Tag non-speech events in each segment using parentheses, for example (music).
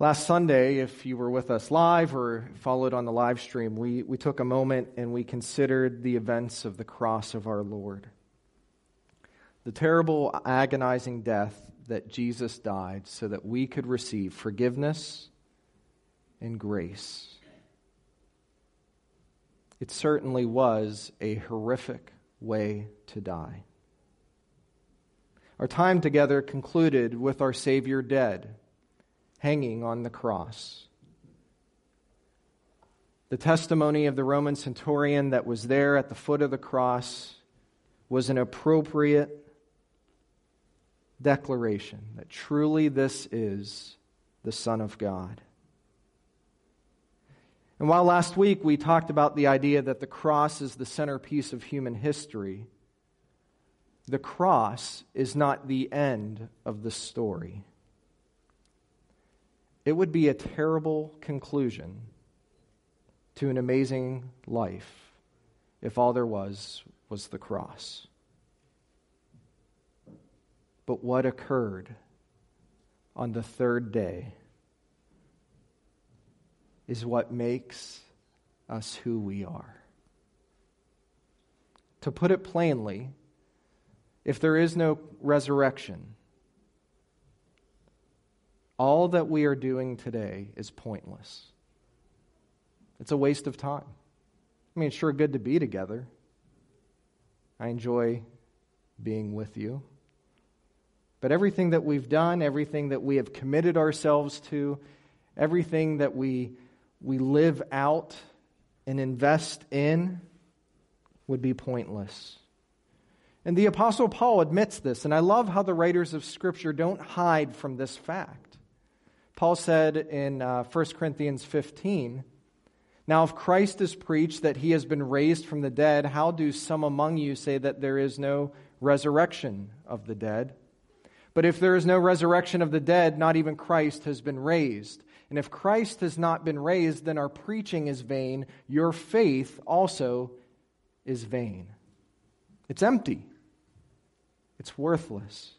Last Sunday, if you were with us live or followed on the live stream, we, we took a moment and we considered the events of the cross of our Lord. The terrible, agonizing death that Jesus died so that we could receive forgiveness and grace. It certainly was a horrific way to die. Our time together concluded with our Savior dead hanging on the cross. The testimony of the Roman centurion that was there at the foot of the cross was an appropriate declaration that truly this is the Son of God. And while last week we talked about the idea that the cross is the centerpiece of human history, the cross is not the end of the story. It would be a terrible conclusion to an amazing life if all there was was the cross. But what occurred on the third day is what makes us who we are. To put it plainly, if there is no resurrection, all that we are doing today is pointless. It's a waste of time. I mean, it's sure good to be together. I enjoy being with you. But everything that we've done, everything that we have committed ourselves to, everything that we, we live out and invest in would be pointless. And the Apostle Paul admits this, and I love how the writers of Scripture don't hide from this fact. Paul said in uh, 1 Corinthians 15, Now if Christ is preached that he has been raised from the dead, how do some among you say that there is no resurrection of the dead? But if there is no resurrection of the dead, not even Christ has been raised. And if Christ has not been raised, then our preaching is vain. Your faith also is vain. It's empty, it's worthless.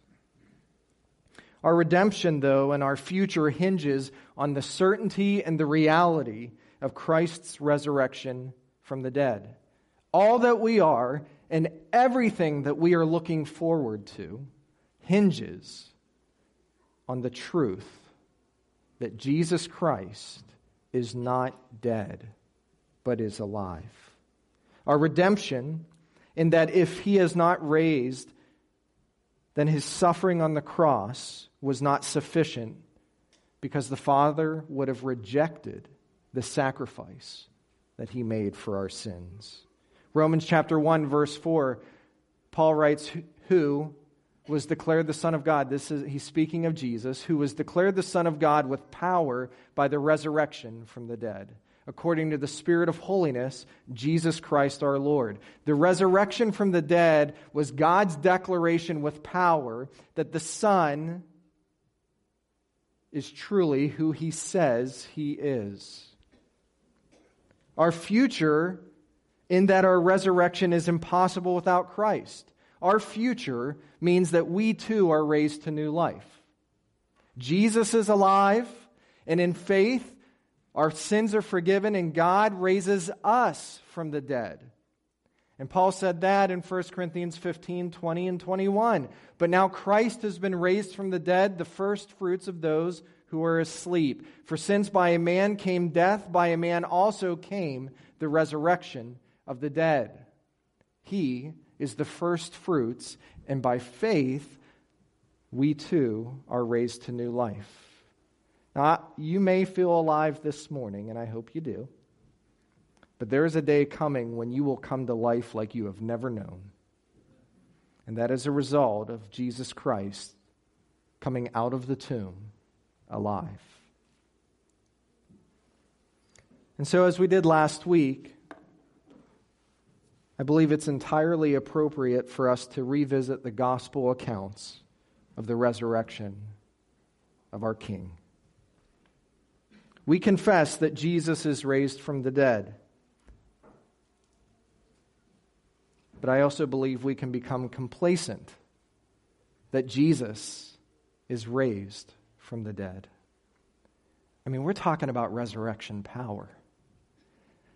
Our redemption, though, and our future hinges on the certainty and the reality of Christ's resurrection from the dead. All that we are and everything that we are looking forward to hinges on the truth that Jesus Christ is not dead, but is alive. Our redemption, in that if he is not raised, then his suffering on the cross was not sufficient because the Father would have rejected the sacrifice that he made for our sins. Romans chapter 1 verse 4 Paul writes who was declared the son of God this is he's speaking of Jesus who was declared the son of God with power by the resurrection from the dead according to the Spirit of holiness, Jesus Christ our Lord. The resurrection from the dead was God's declaration with power that the Son is truly who he says he is. Our future, in that our resurrection is impossible without Christ. Our future means that we too are raised to new life. Jesus is alive, and in faith, our sins are forgiven, and God raises us from the dead. And Paul said that in 1 Corinthians 15, 20, and 21. But now Christ has been raised from the dead, the first fruits of those who are asleep. For since by a man came death, by a man also came the resurrection of the dead. He is the first fruits, and by faith we too are raised to new life. Now, you may feel alive this morning, and I hope you do. But there is a day coming when you will come to life like you have never known. And that is a result of Jesus Christ coming out of the tomb alive. And so, as we did last week, I believe it's entirely appropriate for us to revisit the gospel accounts of the resurrection of our King. We confess that Jesus is raised from the dead. But I also believe we can become complacent that Jesus is raised from the dead. I mean, we're talking about resurrection power.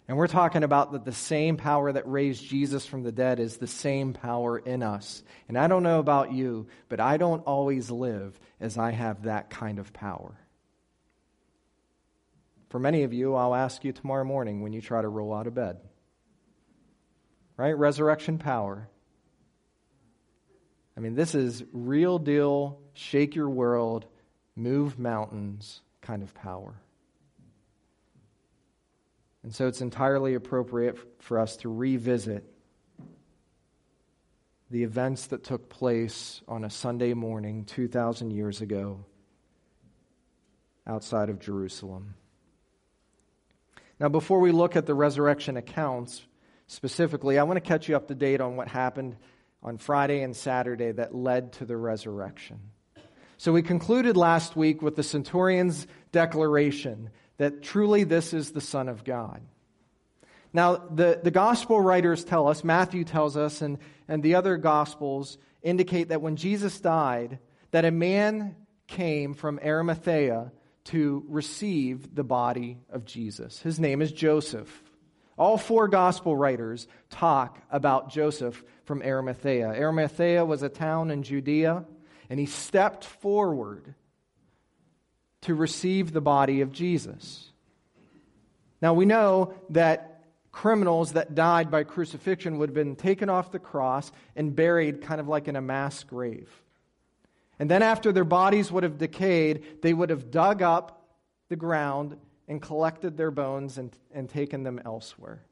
And we're talking about that the same power that raised Jesus from the dead is the same power in us. And I don't know about you, but I don't always live as I have that kind of power. For many of you, I'll ask you tomorrow morning when you try to roll out of bed. Right? Resurrection power. I mean, this is real deal, shake your world, move mountains kind of power. And so it's entirely appropriate for us to revisit the events that took place on a Sunday morning 2,000 years ago outside of Jerusalem. Now, before we look at the resurrection accounts specifically, I want to catch you up to date on what happened on Friday and Saturday that led to the resurrection. So, we concluded last week with the centurion's declaration that truly this is the Son of God. Now, the, the gospel writers tell us, Matthew tells us, and, and the other gospels indicate that when Jesus died, that a man came from Arimathea to receive the body of Jesus. His name is Joseph. All four gospel writers talk about Joseph from Arimathea. Arimathea was a town in Judea, and he stepped forward to receive the body of Jesus. Now we know that criminals that died by crucifixion would have been taken off the cross and buried kind of like in a mass grave. And then, after their bodies would have decayed, they would have dug up the ground and collected their bones and, and taken them elsewhere.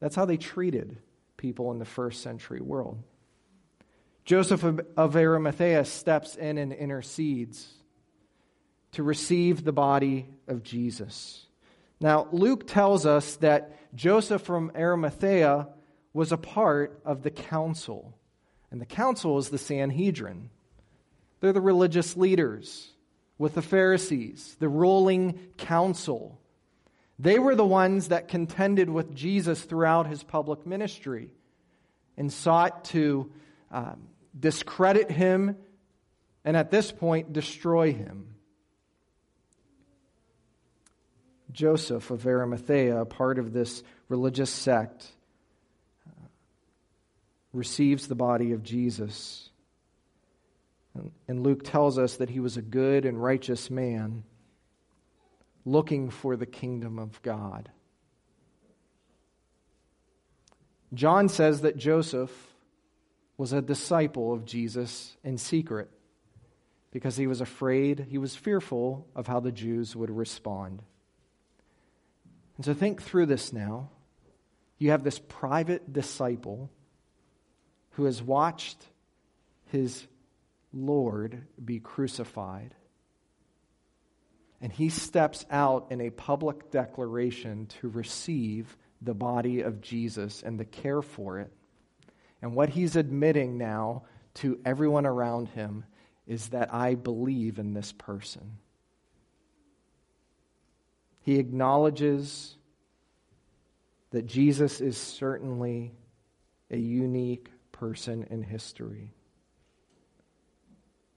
That's how they treated people in the first century world. Joseph of Arimathea steps in and intercedes to receive the body of Jesus. Now, Luke tells us that Joseph from Arimathea was a part of the council, and the council is the Sanhedrin. They're the religious leaders with the Pharisees, the ruling council. They were the ones that contended with Jesus throughout his public ministry and sought to um, discredit him and at this point destroy him. Joseph of Arimathea, a part of this religious sect, uh, receives the body of Jesus. And Luke tells us that he was a good and righteous man looking for the kingdom of God. John says that Joseph was a disciple of Jesus in secret because he was afraid, he was fearful of how the Jews would respond. And so think through this now. You have this private disciple who has watched his Lord be crucified. And he steps out in a public declaration to receive the body of Jesus and the care for it. And what he's admitting now to everyone around him is that I believe in this person. He acknowledges that Jesus is certainly a unique person in history.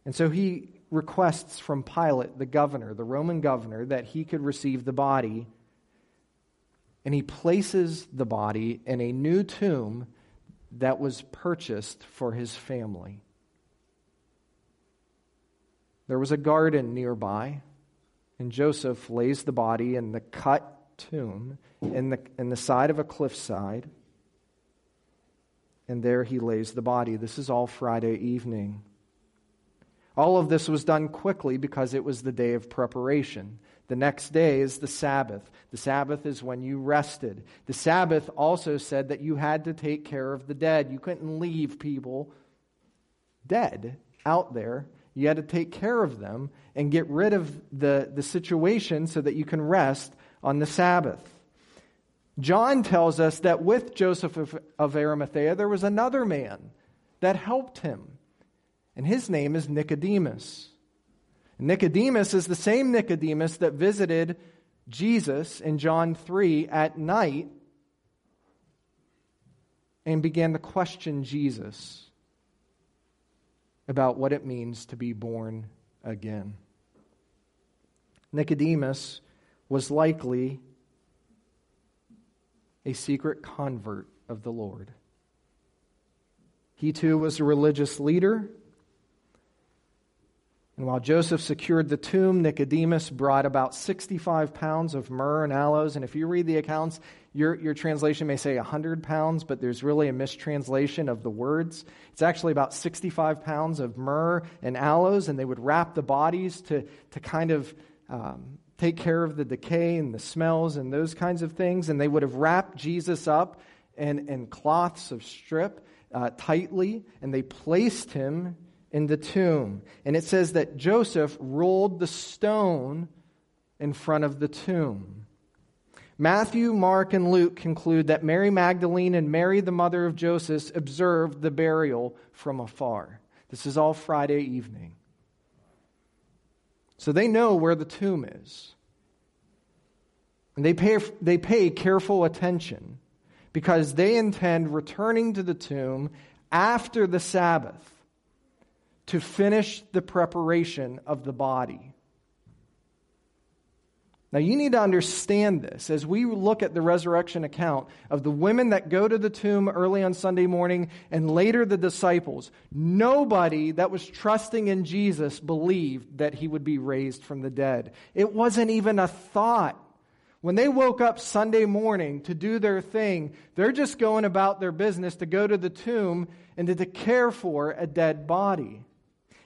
And so he requests from Pilate, the governor, the Roman governor, that he could receive the body. And he places the body in a new tomb that was purchased for his family. There was a garden nearby, and Joseph lays the body in the cut tomb in the, in the side of a cliffside, and there he lays the body. This is all Friday evening. All of this was done quickly because it was the day of preparation. The next day is the Sabbath. The Sabbath is when you rested. The Sabbath also said that you had to take care of the dead. You couldn't leave people dead out there. You had to take care of them and get rid of the, the situation so that you can rest on the Sabbath. John tells us that with Joseph of, of Arimathea, there was another man that helped him and his name is Nicodemus. Nicodemus is the same Nicodemus that visited Jesus in John 3 at night and began to question Jesus about what it means to be born again. Nicodemus was likely a secret convert of the Lord. He too was a religious leader. And while Joseph secured the tomb, Nicodemus brought about 65 pounds of myrrh and aloes. And if you read the accounts, your, your translation may say 100 pounds, but there's really a mistranslation of the words. It's actually about 65 pounds of myrrh and aloes, and they would wrap the bodies to, to kind of um, take care of the decay and the smells and those kinds of things. And they would have wrapped Jesus up in, in cloths of strip uh, tightly, and they placed him in the tomb. And it says that Joseph rolled the stone in front of the tomb. Matthew, Mark, and Luke conclude that Mary Magdalene and Mary, the mother of Joseph, observed the burial from afar. This is all Friday evening. So they know where the tomb is. And they pay, they pay careful attention because they intend returning to the tomb after the Sabbath to finish the preparation of the body. Now, you need to understand this as we look at the resurrection account of the women that go to the tomb early on Sunday morning and later the disciples. Nobody that was trusting in Jesus believed that he would be raised from the dead. It wasn't even a thought. When they woke up Sunday morning to do their thing, they're just going about their business to go to the tomb and to care for a dead body.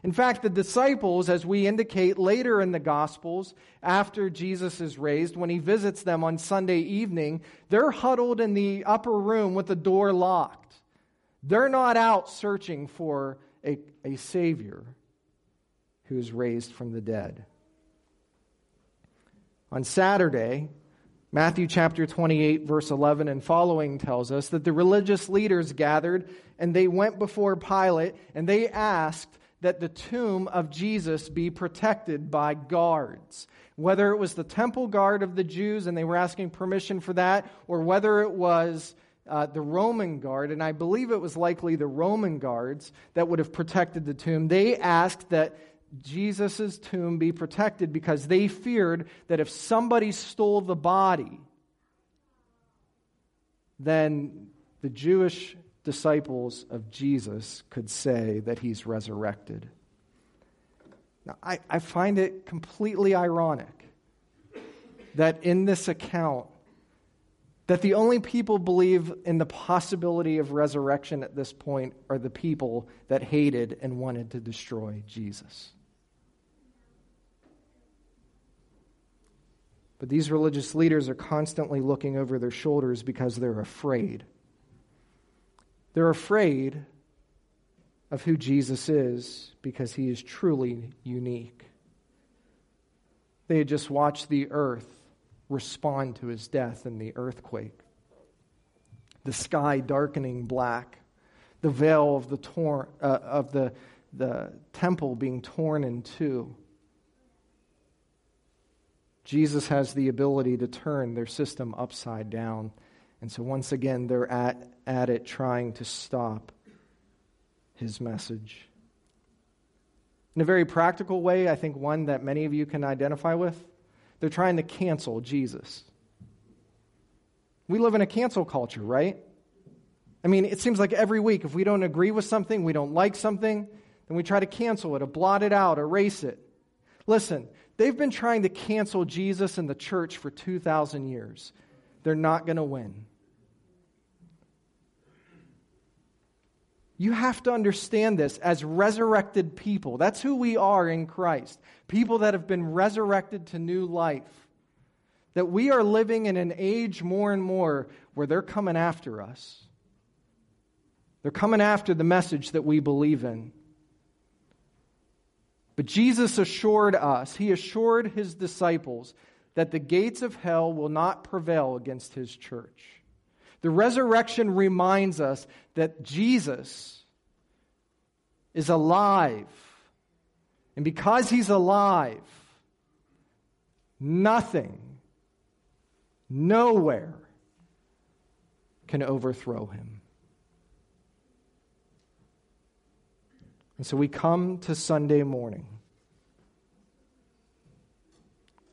In fact, the disciples, as we indicate later in the Gospels, after Jesus is raised, when he visits them on Sunday evening, they're huddled in the upper room with the door locked. They're not out searching for a, a Savior who is raised from the dead. On Saturday, Matthew chapter 28, verse 11 and following tells us that the religious leaders gathered and they went before Pilate and they asked that the tomb of Jesus be protected by guards. Whether it was the temple guard of the Jews and they were asking permission for that, or whether it was uh, the Roman guard, and I believe it was likely the Roman guards that would have protected the tomb, they asked that Jesus' tomb be protected because they feared that if somebody stole the body, then the Jewish disciples of Jesus could say that he's resurrected. Now, I, I find it completely ironic that in this account, that the only people believe in the possibility of resurrection at this point are the people that hated and wanted to destroy Jesus. But these religious leaders are constantly looking over their shoulders because they're afraid. They're afraid of who Jesus is because he is truly unique. They had just watched the earth respond to his death in the earthquake, the sky darkening black, the veil of the, tor- uh, of the, the temple being torn in two. Jesus has the ability to turn their system upside down. And so, once again, they're at at it trying to stop his message. In a very practical way, I think one that many of you can identify with, they're trying to cancel Jesus. We live in a cancel culture, right? I mean, it seems like every week, if we don't agree with something, we don't like something, then we try to cancel it or blot it out, erase it. Listen, they've been trying to cancel Jesus and the church for 2,000 years. They're not going to win. You have to understand this as resurrected people. That's who we are in Christ. People that have been resurrected to new life. That we are living in an age more and more where they're coming after us. They're coming after the message that we believe in. But Jesus assured us, He assured His disciples, that the gates of hell will not prevail against His church. The resurrection reminds us that Jesus is alive. And because he's alive, nothing, nowhere can overthrow him. And so we come to Sunday morning.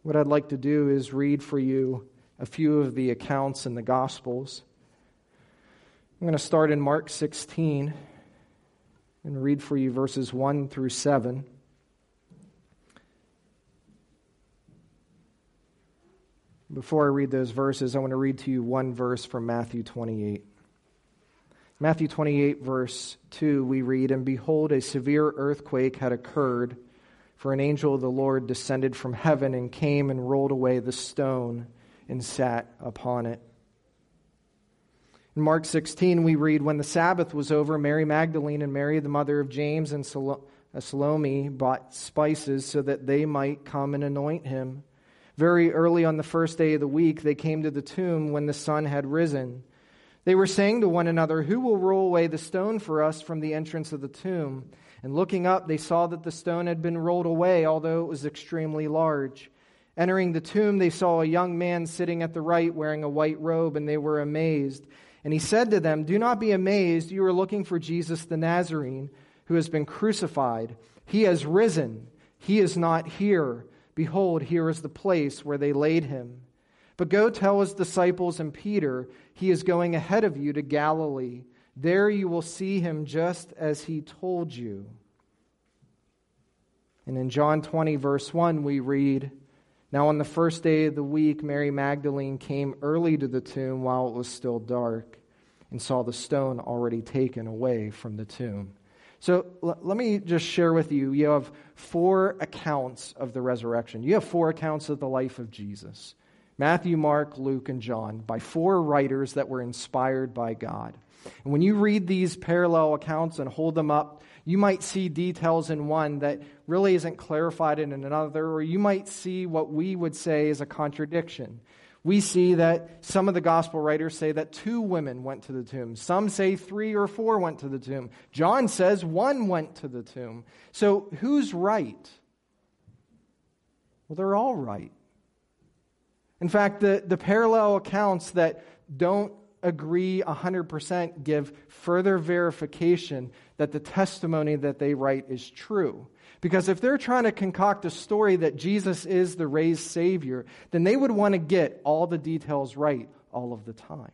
what I'd like to do is read for you a few of the accounts in the Gospels. I'm going to start in Mark 16 and read for you verses 1 through 7. Before I read those verses, I want to read to you one verse from Matthew 28. Matthew 28, verse 2, we read, And behold, a severe earthquake had occurred, for an angel of the Lord descended from heaven and came and rolled away the stone and sat upon it. In Mark 16, we read, When the Sabbath was over, Mary Magdalene and Mary, the mother of James, and uh, Salome bought spices so that they might come and anoint him. Very early on the first day of the week, they came to the tomb when the sun had risen. They were saying to one another, Who will roll away the stone for us from the entrance of the tomb? And looking up, they saw that the stone had been rolled away, although it was extremely large. Entering the tomb, they saw a young man sitting at the right wearing a white robe, and they were amazed. And he said to them, Do not be amazed. You are looking for Jesus the Nazarene, who has been crucified. He has risen. He is not here. Behold, here is the place where they laid him. But go tell his disciples and Peter, he is going ahead of you to Galilee. There you will see him just as he told you. And in John 20, verse 1, we read Now on the first day of the week, Mary Magdalene came early to the tomb while it was still dark and saw the stone already taken away from the tomb. So l- let me just share with you you have four accounts of the resurrection, you have four accounts of the life of Jesus. Matthew, Mark, Luke, and John, by four writers that were inspired by God. And when you read these parallel accounts and hold them up, you might see details in one that really isn't clarified in another, or you might see what we would say is a contradiction. We see that some of the gospel writers say that two women went to the tomb. Some say three or four went to the tomb. John says one went to the tomb. So who's right? Well, they're all right. In fact, the, the parallel accounts that don't agree 100% give further verification that the testimony that they write is true. Because if they're trying to concoct a story that Jesus is the raised Savior, then they would want to get all the details right all of the time.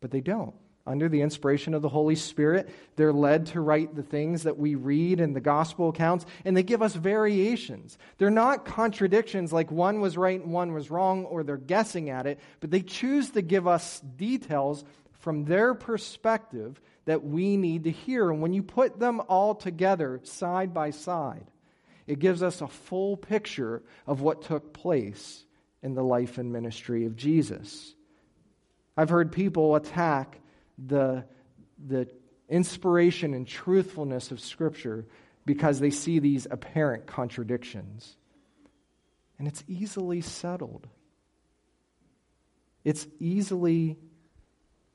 But they don't under the inspiration of the Holy Spirit. They're led to write the things that we read in the gospel accounts, and they give us variations. They're not contradictions like one was right and one was wrong, or they're guessing at it, but they choose to give us details from their perspective that we need to hear. And when you put them all together side by side, it gives us a full picture of what took place in the life and ministry of Jesus. I've heard people attack the, the inspiration and truthfulness of Scripture because they see these apparent contradictions. And it's easily settled. It's easily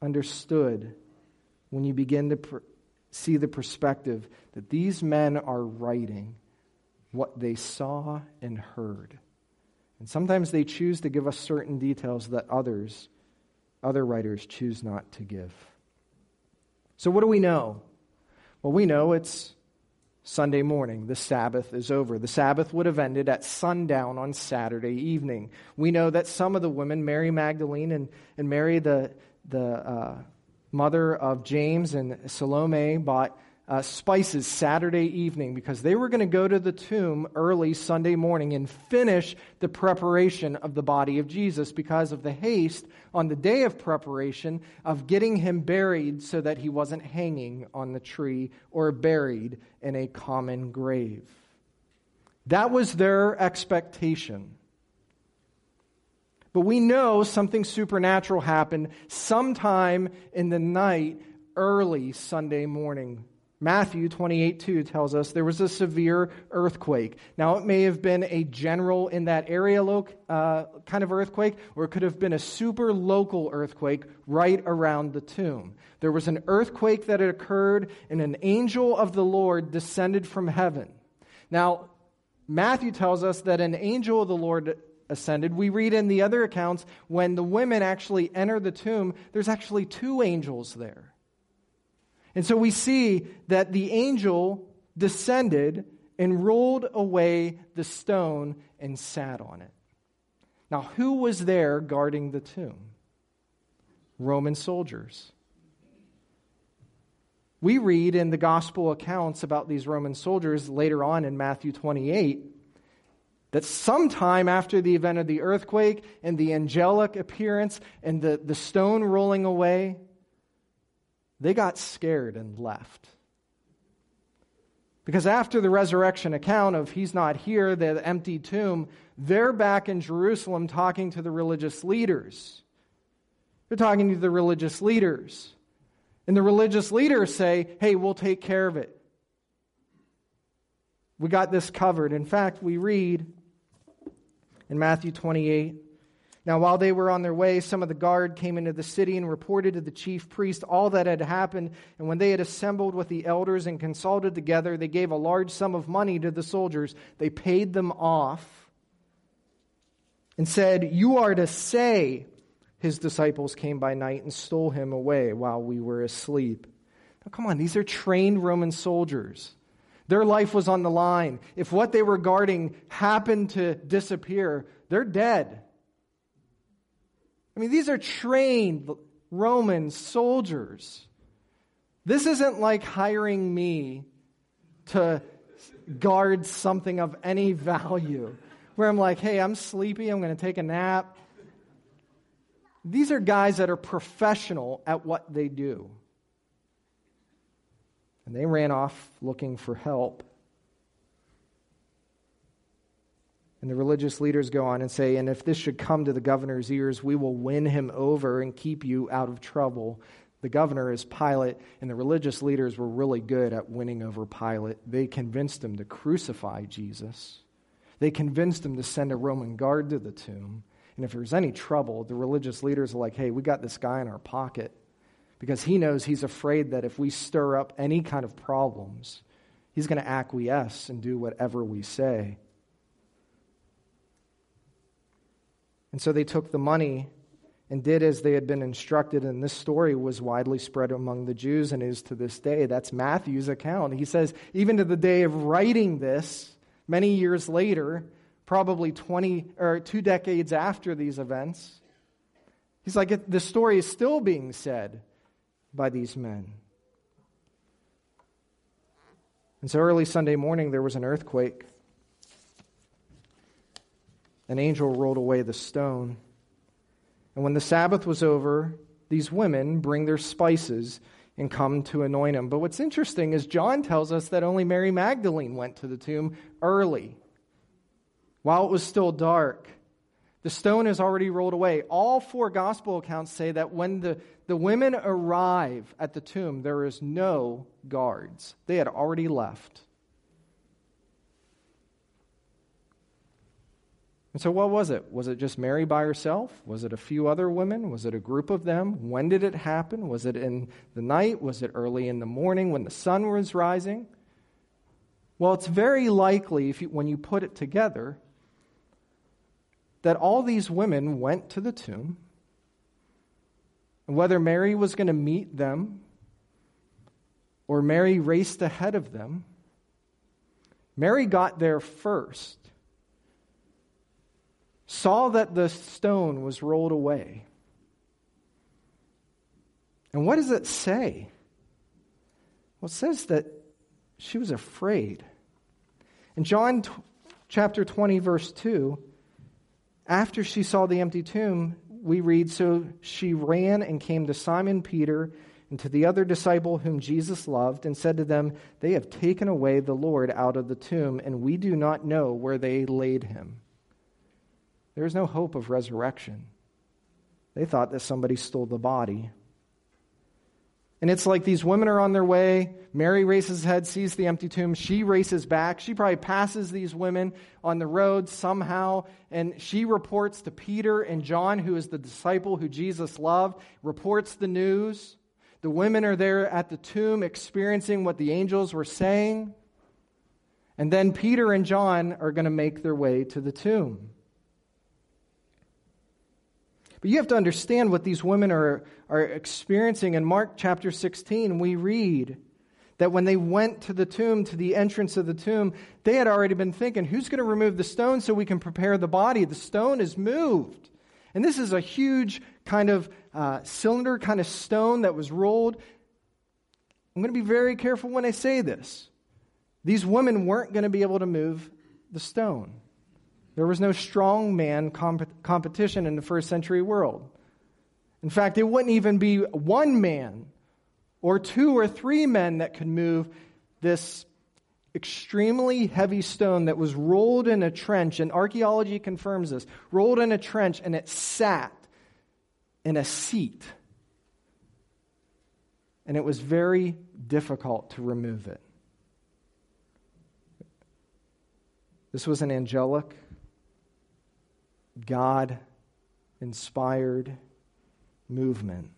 understood when you begin to per- see the perspective that these men are writing what they saw and heard. And sometimes they choose to give us certain details that others, other writers, choose not to give. So, what do we know? Well, we know it's Sunday morning. The Sabbath is over. The Sabbath would have ended at sundown on Saturday evening. We know that some of the women, Mary Magdalene and, and Mary, the, the uh, mother of James and Salome, bought uh, spices Saturday evening because they were going to go to the tomb early Sunday morning and finish the preparation of the body of Jesus because of the haste on the day of preparation of getting him buried so that he wasn't hanging on the tree or buried in a common grave. That was their expectation. But we know something supernatural happened sometime in the night early Sunday morning Matthew 28 2 tells us there was a severe earthquake. Now, it may have been a general in that area uh, kind of earthquake, or it could have been a super local earthquake right around the tomb. There was an earthquake that had occurred, and an angel of the Lord descended from heaven. Now, Matthew tells us that an angel of the Lord ascended. We read in the other accounts when the women actually enter the tomb, there's actually two angels there. And so we see that the angel descended and rolled away the stone and sat on it. Now, who was there guarding the tomb? Roman soldiers. We read in the gospel accounts about these Roman soldiers later on in Matthew 28 that sometime after the event of the earthquake and the angelic appearance and the, the stone rolling away, they got scared and left. Because after the resurrection account of he's not here, the empty tomb, they're back in Jerusalem talking to the religious leaders. They're talking to the religious leaders. And the religious leaders say, hey, we'll take care of it. We got this covered. In fact, we read in Matthew 28 now, while they were on their way, some of the guard came into the city and reported to the chief priest all that had happened. And when they had assembled with the elders and consulted together, they gave a large sum of money to the soldiers. They paid them off and said, You are to say, his disciples came by night and stole him away while we were asleep. Now, come on, these are trained Roman soldiers. Their life was on the line. If what they were guarding happened to disappear, they're dead. I mean, these are trained Roman soldiers. This isn't like hiring me to guard something of any value, where I'm like, hey, I'm sleepy, I'm going to take a nap. These are guys that are professional at what they do. And they ran off looking for help. And the religious leaders go on and say, And if this should come to the governor's ears, we will win him over and keep you out of trouble. The governor is Pilate, and the religious leaders were really good at winning over Pilate. They convinced him to crucify Jesus, they convinced him to send a Roman guard to the tomb. And if there's any trouble, the religious leaders are like, Hey, we got this guy in our pocket. Because he knows he's afraid that if we stir up any kind of problems, he's going to acquiesce and do whatever we say. And so they took the money and did as they had been instructed. And this story was widely spread among the Jews and is to this day. That's Matthew's account. He says, even to the day of writing this, many years later, probably 20 or two decades after these events, he's like, the story is still being said by these men. And so early Sunday morning, there was an earthquake an angel rolled away the stone. And when the Sabbath was over, these women bring their spices and come to anoint him. But what's interesting is John tells us that only Mary Magdalene went to the tomb early, while it was still dark. The stone is already rolled away. All four gospel accounts say that when the, the women arrive at the tomb, there is no guards. They had already left. And so, what was it? Was it just Mary by herself? Was it a few other women? Was it a group of them? When did it happen? Was it in the night? Was it early in the morning when the sun was rising? Well, it's very likely, if you, when you put it together, that all these women went to the tomb. And whether Mary was going to meet them or Mary raced ahead of them, Mary got there first saw that the stone was rolled away. And what does it say? Well, it says that she was afraid. In John t- chapter 20, verse 2, after she saw the empty tomb, we read So she ran and came to Simon Peter and to the other disciple whom Jesus loved, and said to them, They have taken away the Lord out of the tomb, and we do not know where they laid him. There is no hope of resurrection. They thought that somebody stole the body. And it's like these women are on their way. Mary races ahead, sees the empty tomb. She races back. She probably passes these women on the road somehow. And she reports to Peter and John, who is the disciple who Jesus loved, reports the news. The women are there at the tomb experiencing what the angels were saying. And then Peter and John are going to make their way to the tomb. But you have to understand what these women are, are experiencing. In Mark chapter 16, we read that when they went to the tomb, to the entrance of the tomb, they had already been thinking, who's going to remove the stone so we can prepare the body? The stone is moved. And this is a huge kind of uh, cylinder, kind of stone that was rolled. I'm going to be very careful when I say this. These women weren't going to be able to move the stone. There was no strong man comp- competition in the first century world. In fact, it wouldn't even be one man or two or three men that could move this extremely heavy stone that was rolled in a trench, and archaeology confirms this rolled in a trench, and it sat in a seat. And it was very difficult to remove it. This was an angelic, God inspired movement.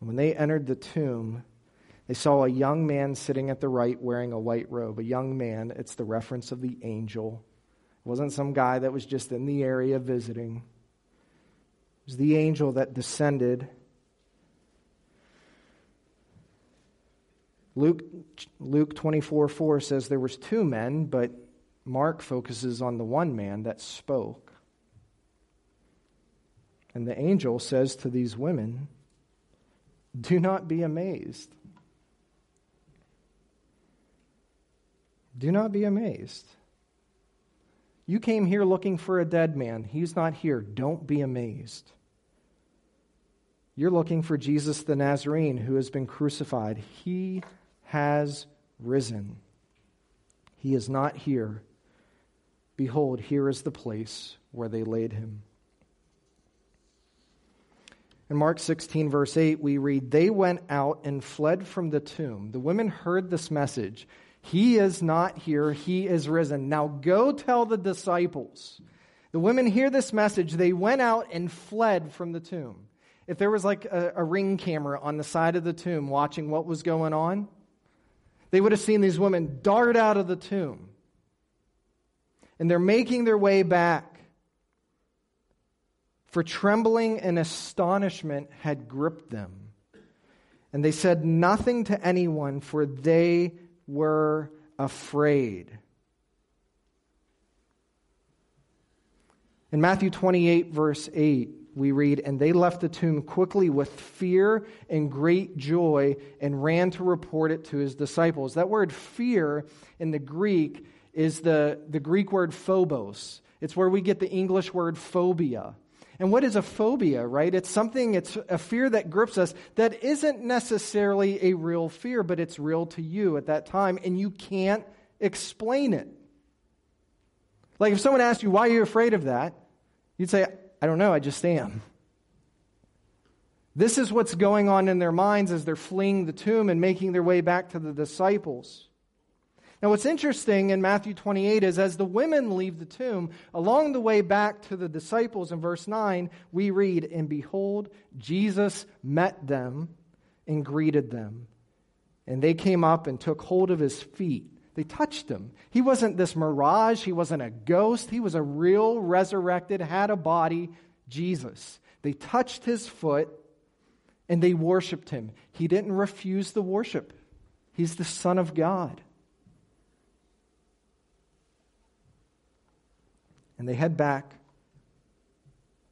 And when they entered the tomb, they saw a young man sitting at the right wearing a white robe. A young man, it's the reference of the angel. It wasn't some guy that was just in the area visiting. It was the angel that descended. Luke, Luke 24 4 says there was two men, but Mark focuses on the one man that spoke. And the angel says to these women, Do not be amazed. Do not be amazed. You came here looking for a dead man. He's not here. Don't be amazed. You're looking for Jesus the Nazarene who has been crucified. He has risen. He is not here. Behold, here is the place where they laid him. In Mark 16, verse 8, we read, They went out and fled from the tomb. The women heard this message He is not here, He is risen. Now go tell the disciples. The women hear this message. They went out and fled from the tomb. If there was like a, a ring camera on the side of the tomb watching what was going on, they would have seen these women dart out of the tomb. And they're making their way back for trembling and astonishment had gripped them. And they said nothing to anyone, for they were afraid. In Matthew 28, verse 8, we read, And they left the tomb quickly with fear and great joy and ran to report it to his disciples. That word fear in the Greek is the, the Greek word phobos. It's where we get the English word phobia. And what is a phobia, right? It's something, it's a fear that grips us that isn't necessarily a real fear, but it's real to you at that time, and you can't explain it. Like if someone asked you, why are you afraid of that? You'd say, I don't know, I just am. This is what's going on in their minds as they're fleeing the tomb and making their way back to the disciples. Now, what's interesting in Matthew 28 is as the women leave the tomb, along the way back to the disciples in verse 9, we read, And behold, Jesus met them and greeted them. And they came up and took hold of his feet. They touched him. He wasn't this mirage, he wasn't a ghost, he was a real, resurrected, had a body Jesus. They touched his foot and they worshiped him. He didn't refuse the worship, he's the Son of God. And they head back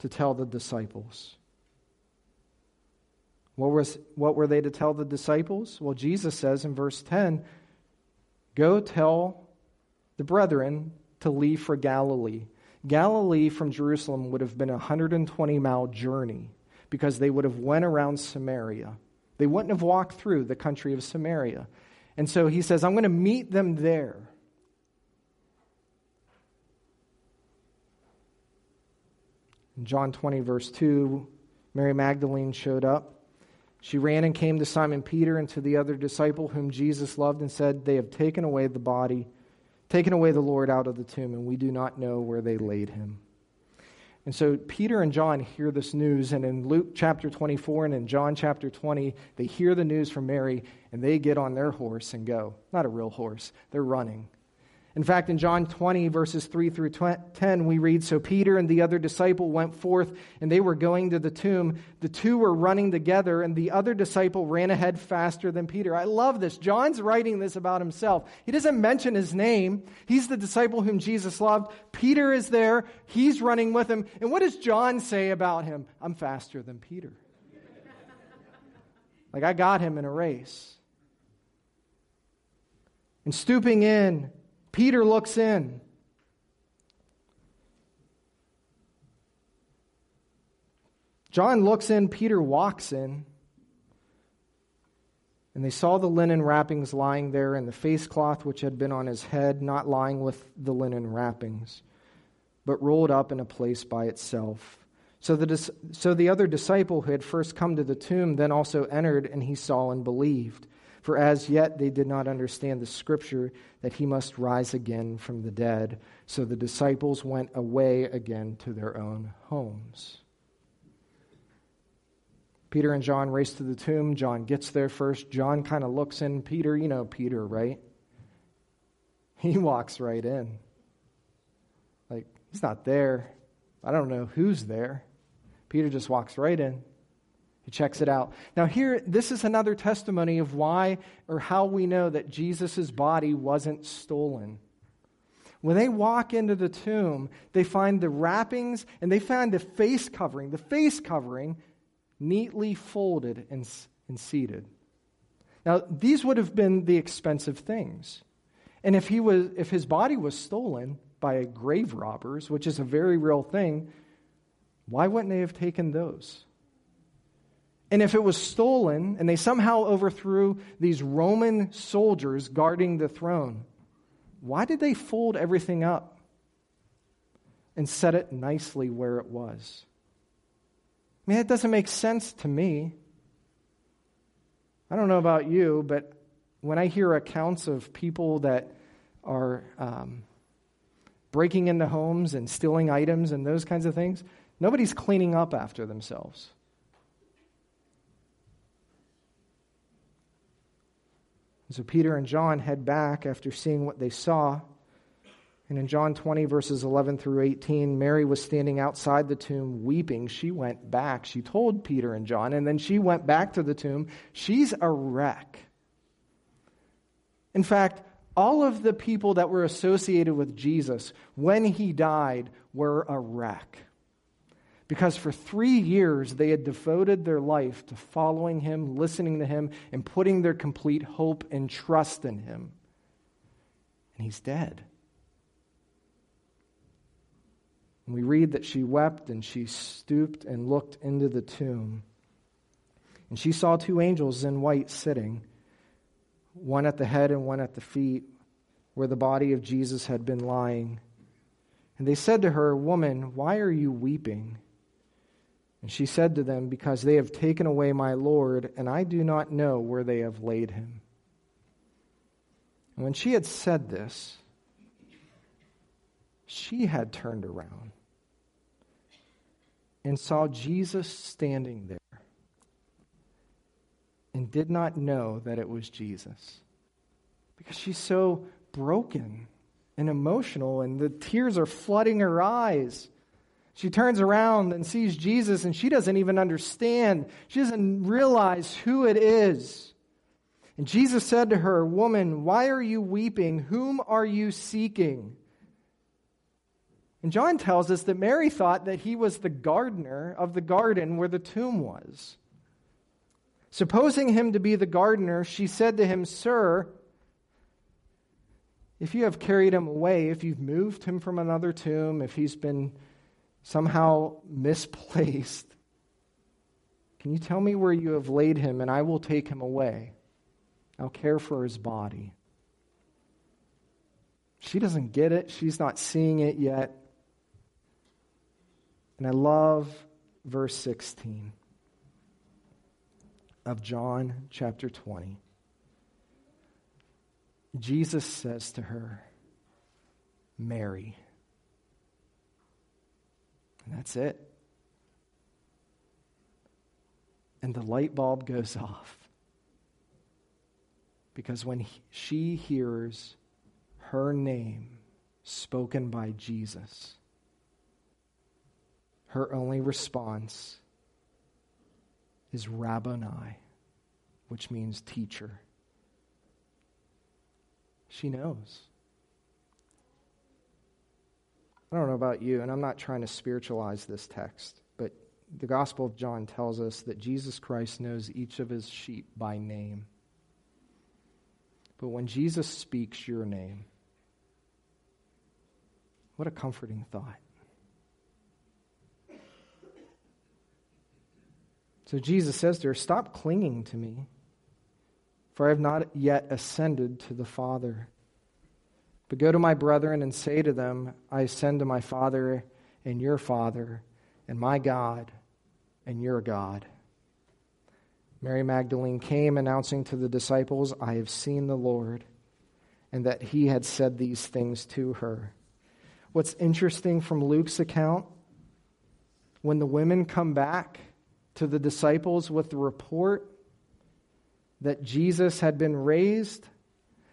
to tell the disciples. What, was, what were they to tell the disciples? Well, Jesus says in verse 10 Go tell the brethren to leave for Galilee. Galilee from Jerusalem would have been a 120 mile journey because they would have went around Samaria. They wouldn't have walked through the country of Samaria. And so he says, I'm going to meet them there. In John 20, verse 2, Mary Magdalene showed up. She ran and came to Simon Peter and to the other disciple whom Jesus loved and said, They have taken away the body, taken away the Lord out of the tomb, and we do not know where they laid him. And so Peter and John hear this news, and in Luke chapter 24 and in John chapter 20, they hear the news from Mary, and they get on their horse and go. Not a real horse, they're running. In fact, in John 20, verses 3 through 10, we read So Peter and the other disciple went forth, and they were going to the tomb. The two were running together, and the other disciple ran ahead faster than Peter. I love this. John's writing this about himself. He doesn't mention his name. He's the disciple whom Jesus loved. Peter is there, he's running with him. And what does John say about him? I'm faster than Peter. like, I got him in a race. And stooping in, Peter looks in. John looks in, Peter walks in. And they saw the linen wrappings lying there, and the face cloth which had been on his head, not lying with the linen wrappings, but rolled up in a place by itself. So the, so the other disciple who had first come to the tomb then also entered, and he saw and believed. For as yet they did not understand the scripture that he must rise again from the dead. So the disciples went away again to their own homes. Peter and John race to the tomb. John gets there first. John kind of looks in. Peter, you know Peter, right? (laughs) He walks right in. Like, he's not there. I don't know who's there. Peter just walks right in. He checks it out. Now, here, this is another testimony of why or how we know that Jesus' body wasn't stolen. When they walk into the tomb, they find the wrappings and they find the face covering, the face covering neatly folded and, and seated. Now, these would have been the expensive things. And if, he was, if his body was stolen by grave robbers, which is a very real thing, why wouldn't they have taken those? And if it was stolen and they somehow overthrew these Roman soldiers guarding the throne, why did they fold everything up and set it nicely where it was? I mean, that doesn't make sense to me. I don't know about you, but when I hear accounts of people that are um, breaking into homes and stealing items and those kinds of things, nobody's cleaning up after themselves. And so Peter and John head back after seeing what they saw. And in John 20, verses 11 through 18, Mary was standing outside the tomb weeping. She went back. She told Peter and John, and then she went back to the tomb. She's a wreck. In fact, all of the people that were associated with Jesus when he died were a wreck because for three years they had devoted their life to following him, listening to him, and putting their complete hope and trust in him. And he's dead. And we read that she wept and she stooped and looked into the tomb. And she saw two angels in white sitting, one at the head and one at the feet, where the body of Jesus had been lying. And they said to her, Woman, why are you weeping? And she said to them, Because they have taken away my Lord, and I do not know where they have laid him. And when she had said this, she had turned around and saw Jesus standing there and did not know that it was Jesus. Because she's so broken and emotional, and the tears are flooding her eyes. She turns around and sees Jesus, and she doesn't even understand. She doesn't realize who it is. And Jesus said to her, Woman, why are you weeping? Whom are you seeking? And John tells us that Mary thought that he was the gardener of the garden where the tomb was. Supposing him to be the gardener, she said to him, Sir, if you have carried him away, if you've moved him from another tomb, if he's been somehow misplaced, can you tell me where you have laid him, and I will take him away? I'll care for his body. She doesn't get it, she's not seeing it yet. And I love verse 16 of John chapter 20. Jesus says to her, Mary. And that's it. And the light bulb goes off. Because when he, she hears her name spoken by Jesus, her only response is Rabboni, which means teacher. She knows. I don't know about you, and I'm not trying to spiritualize this text, but the Gospel of John tells us that Jesus Christ knows each of his sheep by name. But when Jesus speaks your name, what a comforting thought. So Jesus says to her, Stop clinging to me, for I have not yet ascended to the Father. But go to my brethren and say to them, I ascend to my Father and your Father, and my God and your God. Mary Magdalene came announcing to the disciples, I have seen the Lord, and that he had said these things to her. What's interesting from Luke's account, when the women come back to the disciples with the report that Jesus had been raised,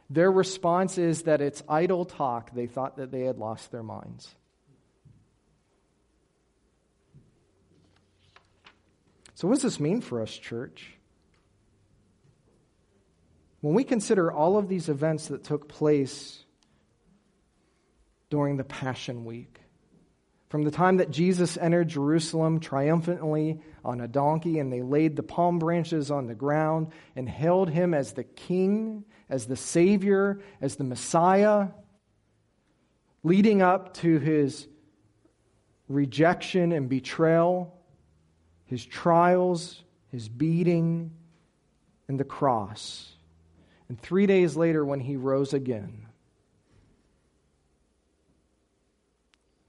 their response is that it's idle talk. They thought that they had lost their minds. So, what does this mean for us, church? When we consider all of these events that took place during the Passion Week, from the time that Jesus entered Jerusalem triumphantly on a donkey and they laid the palm branches on the ground and hailed him as the king, as the Savior, as the Messiah, leading up to his rejection and betrayal, his trials, his beating, and the cross. And three days later, when he rose again,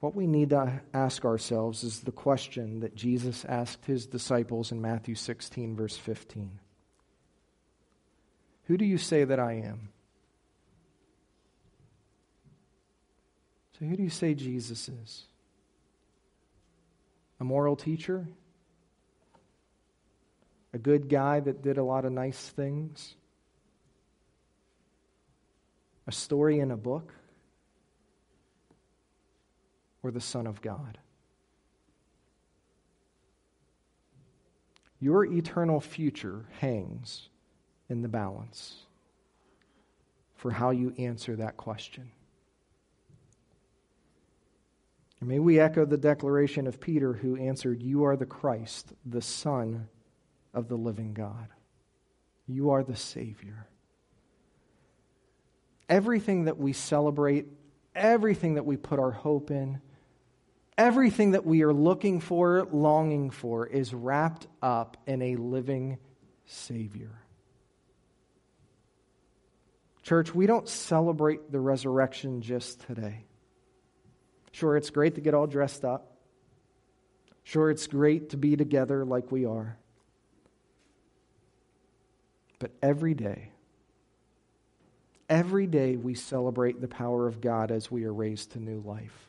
what we need to ask ourselves is the question that Jesus asked his disciples in Matthew 16, verse 15 Who do you say that I am? So, who do you say Jesus is? A moral teacher? A good guy that did a lot of nice things? a story in a book, or the Son of God? Your eternal future hangs in the balance for how you answer that question. And may we echo the declaration of Peter, who answered, You are the Christ, the Son of the living God. You are the Savior everything that we celebrate, everything that we put our hope in, everything that we are looking for, longing for, is wrapped up in a living Savior. Church, we don't celebrate the resurrection just today. Sure, it's great to get all dressed up. Sure, it's great to be together like we are. But every day, Every day we celebrate the power of God as we are raised to new life.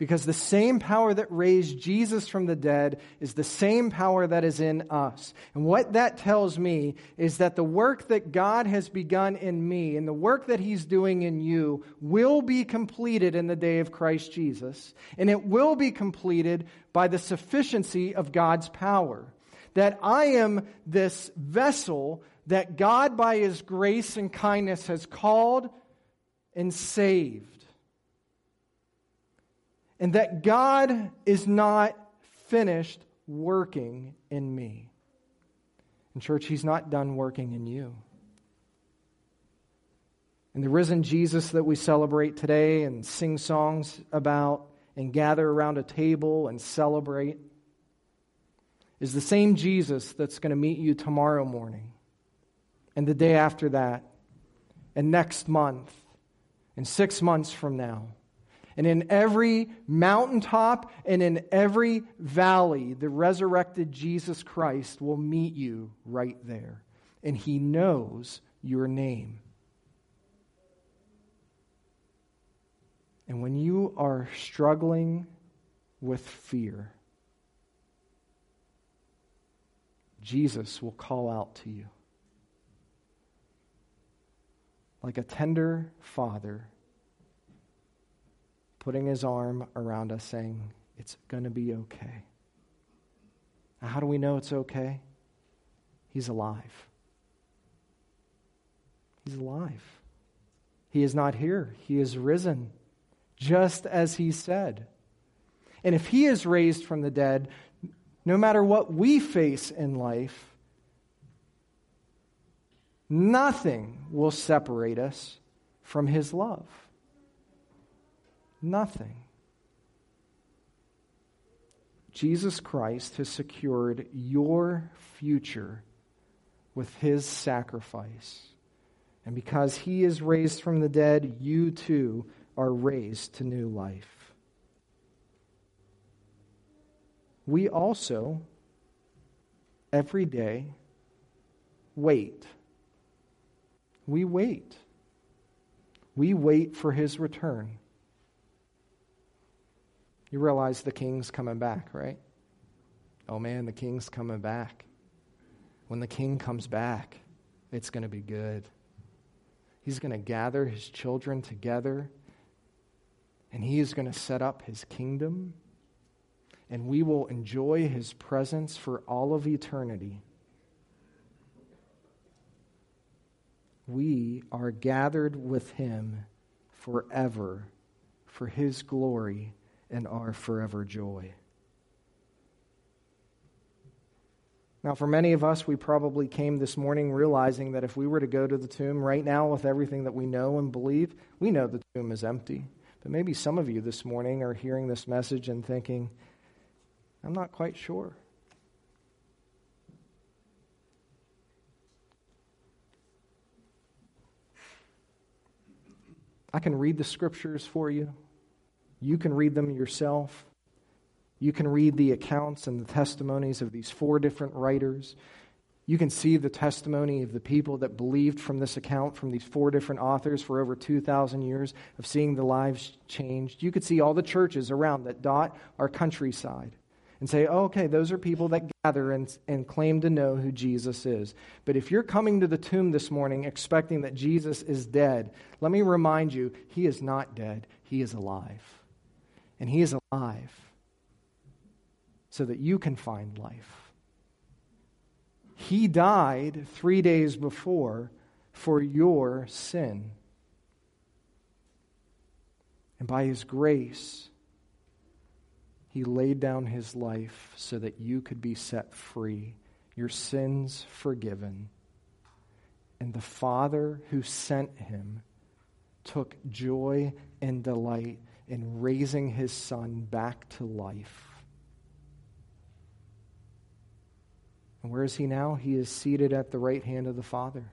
Because the same power that raised Jesus from the dead is the same power that is in us. And what that tells me is that the work that God has begun in me and the work that He's doing in you will be completed in the day of Christ Jesus. And it will be completed by the sufficiency of God's power. That I am this vessel that God, by His grace and kindness, has called and saved. And that God is not finished working in me. In church, He's not done working in you. And the risen Jesus that we celebrate today and sing songs about and gather around a table and celebrate is the same Jesus that's going to meet you tomorrow morning and the day after that, and next month, and six months from now. And in every mountaintop and in every valley, the resurrected Jesus Christ will meet you right there. And he knows your name. And when you are struggling with fear, Jesus will call out to you. like a tender father putting his arm around us, saying, It's going to be okay. Now, how do we know it's okay? He's alive. He's alive. He is not here, he is risen, just as he said. And if he is raised from the dead, no matter what we face in life, nothing will separate us from his love. Nothing. Jesus Christ has secured your future with his sacrifice. And because he is raised from the dead, you too are raised to new life. We also, every day, wait. We wait. We wait for his return. You realize the king's coming back, right? Oh man, the king's coming back. When the king comes back, it's going to be good. He's going to gather his children together and he is going to set up his kingdom and we will enjoy his presence for all of eternity. We are gathered with him forever for his glory and our forever joy. Now, for many of us, we probably came this morning realizing that if we were to go to the tomb right now with everything that we know and believe, we know the tomb is empty. But maybe some of you this morning are hearing this message and thinking, I'm not quite sure. I can read the scriptures for you. You can read them yourself. You can read the accounts and the testimonies of these four different writers. You can see the testimony of the people that believed from this account from these four different authors for over 2,000 years of seeing the lives changed. You could see all the churches around that dot our countryside and say, oh, okay, those are people that gather and, and claim to know who Jesus is. But if you're coming to the tomb this morning expecting that Jesus is dead, let me remind you, he is not dead, he is alive. And he is alive so that you can find life. He died three days before for your sin. And by his grace, he laid down his life so that you could be set free, your sins forgiven. And the Father who sent him took joy and delight in raising his Son back to life. And where is he now? He is seated at the right hand of the Father.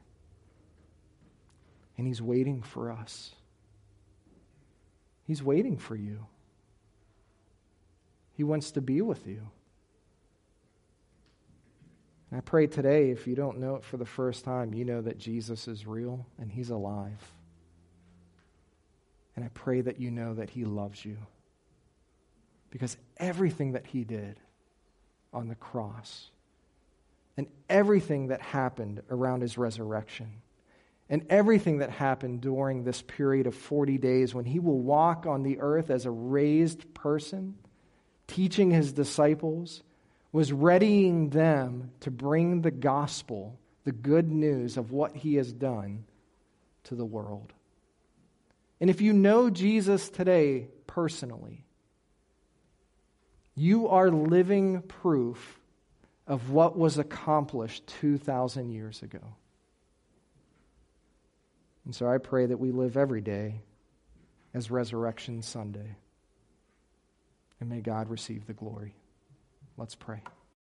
And he's waiting for us. He's waiting for you. He wants to be with you. And I pray today, if you don't know it for the first time, you know that Jesus is real and He's alive. And I pray that you know that He loves you. Because everything that He did on the cross and everything that happened around His resurrection and everything that happened during this period of 40 days when He will walk on the earth as a raised person teaching his disciples, was readying them to bring the gospel, the good news of what he has done to the world. And if you know Jesus today personally, you are living proof of what was accomplished 2,000 years ago. And so I pray that we live every day as Resurrection Sunday and may God receive the glory. Let's pray.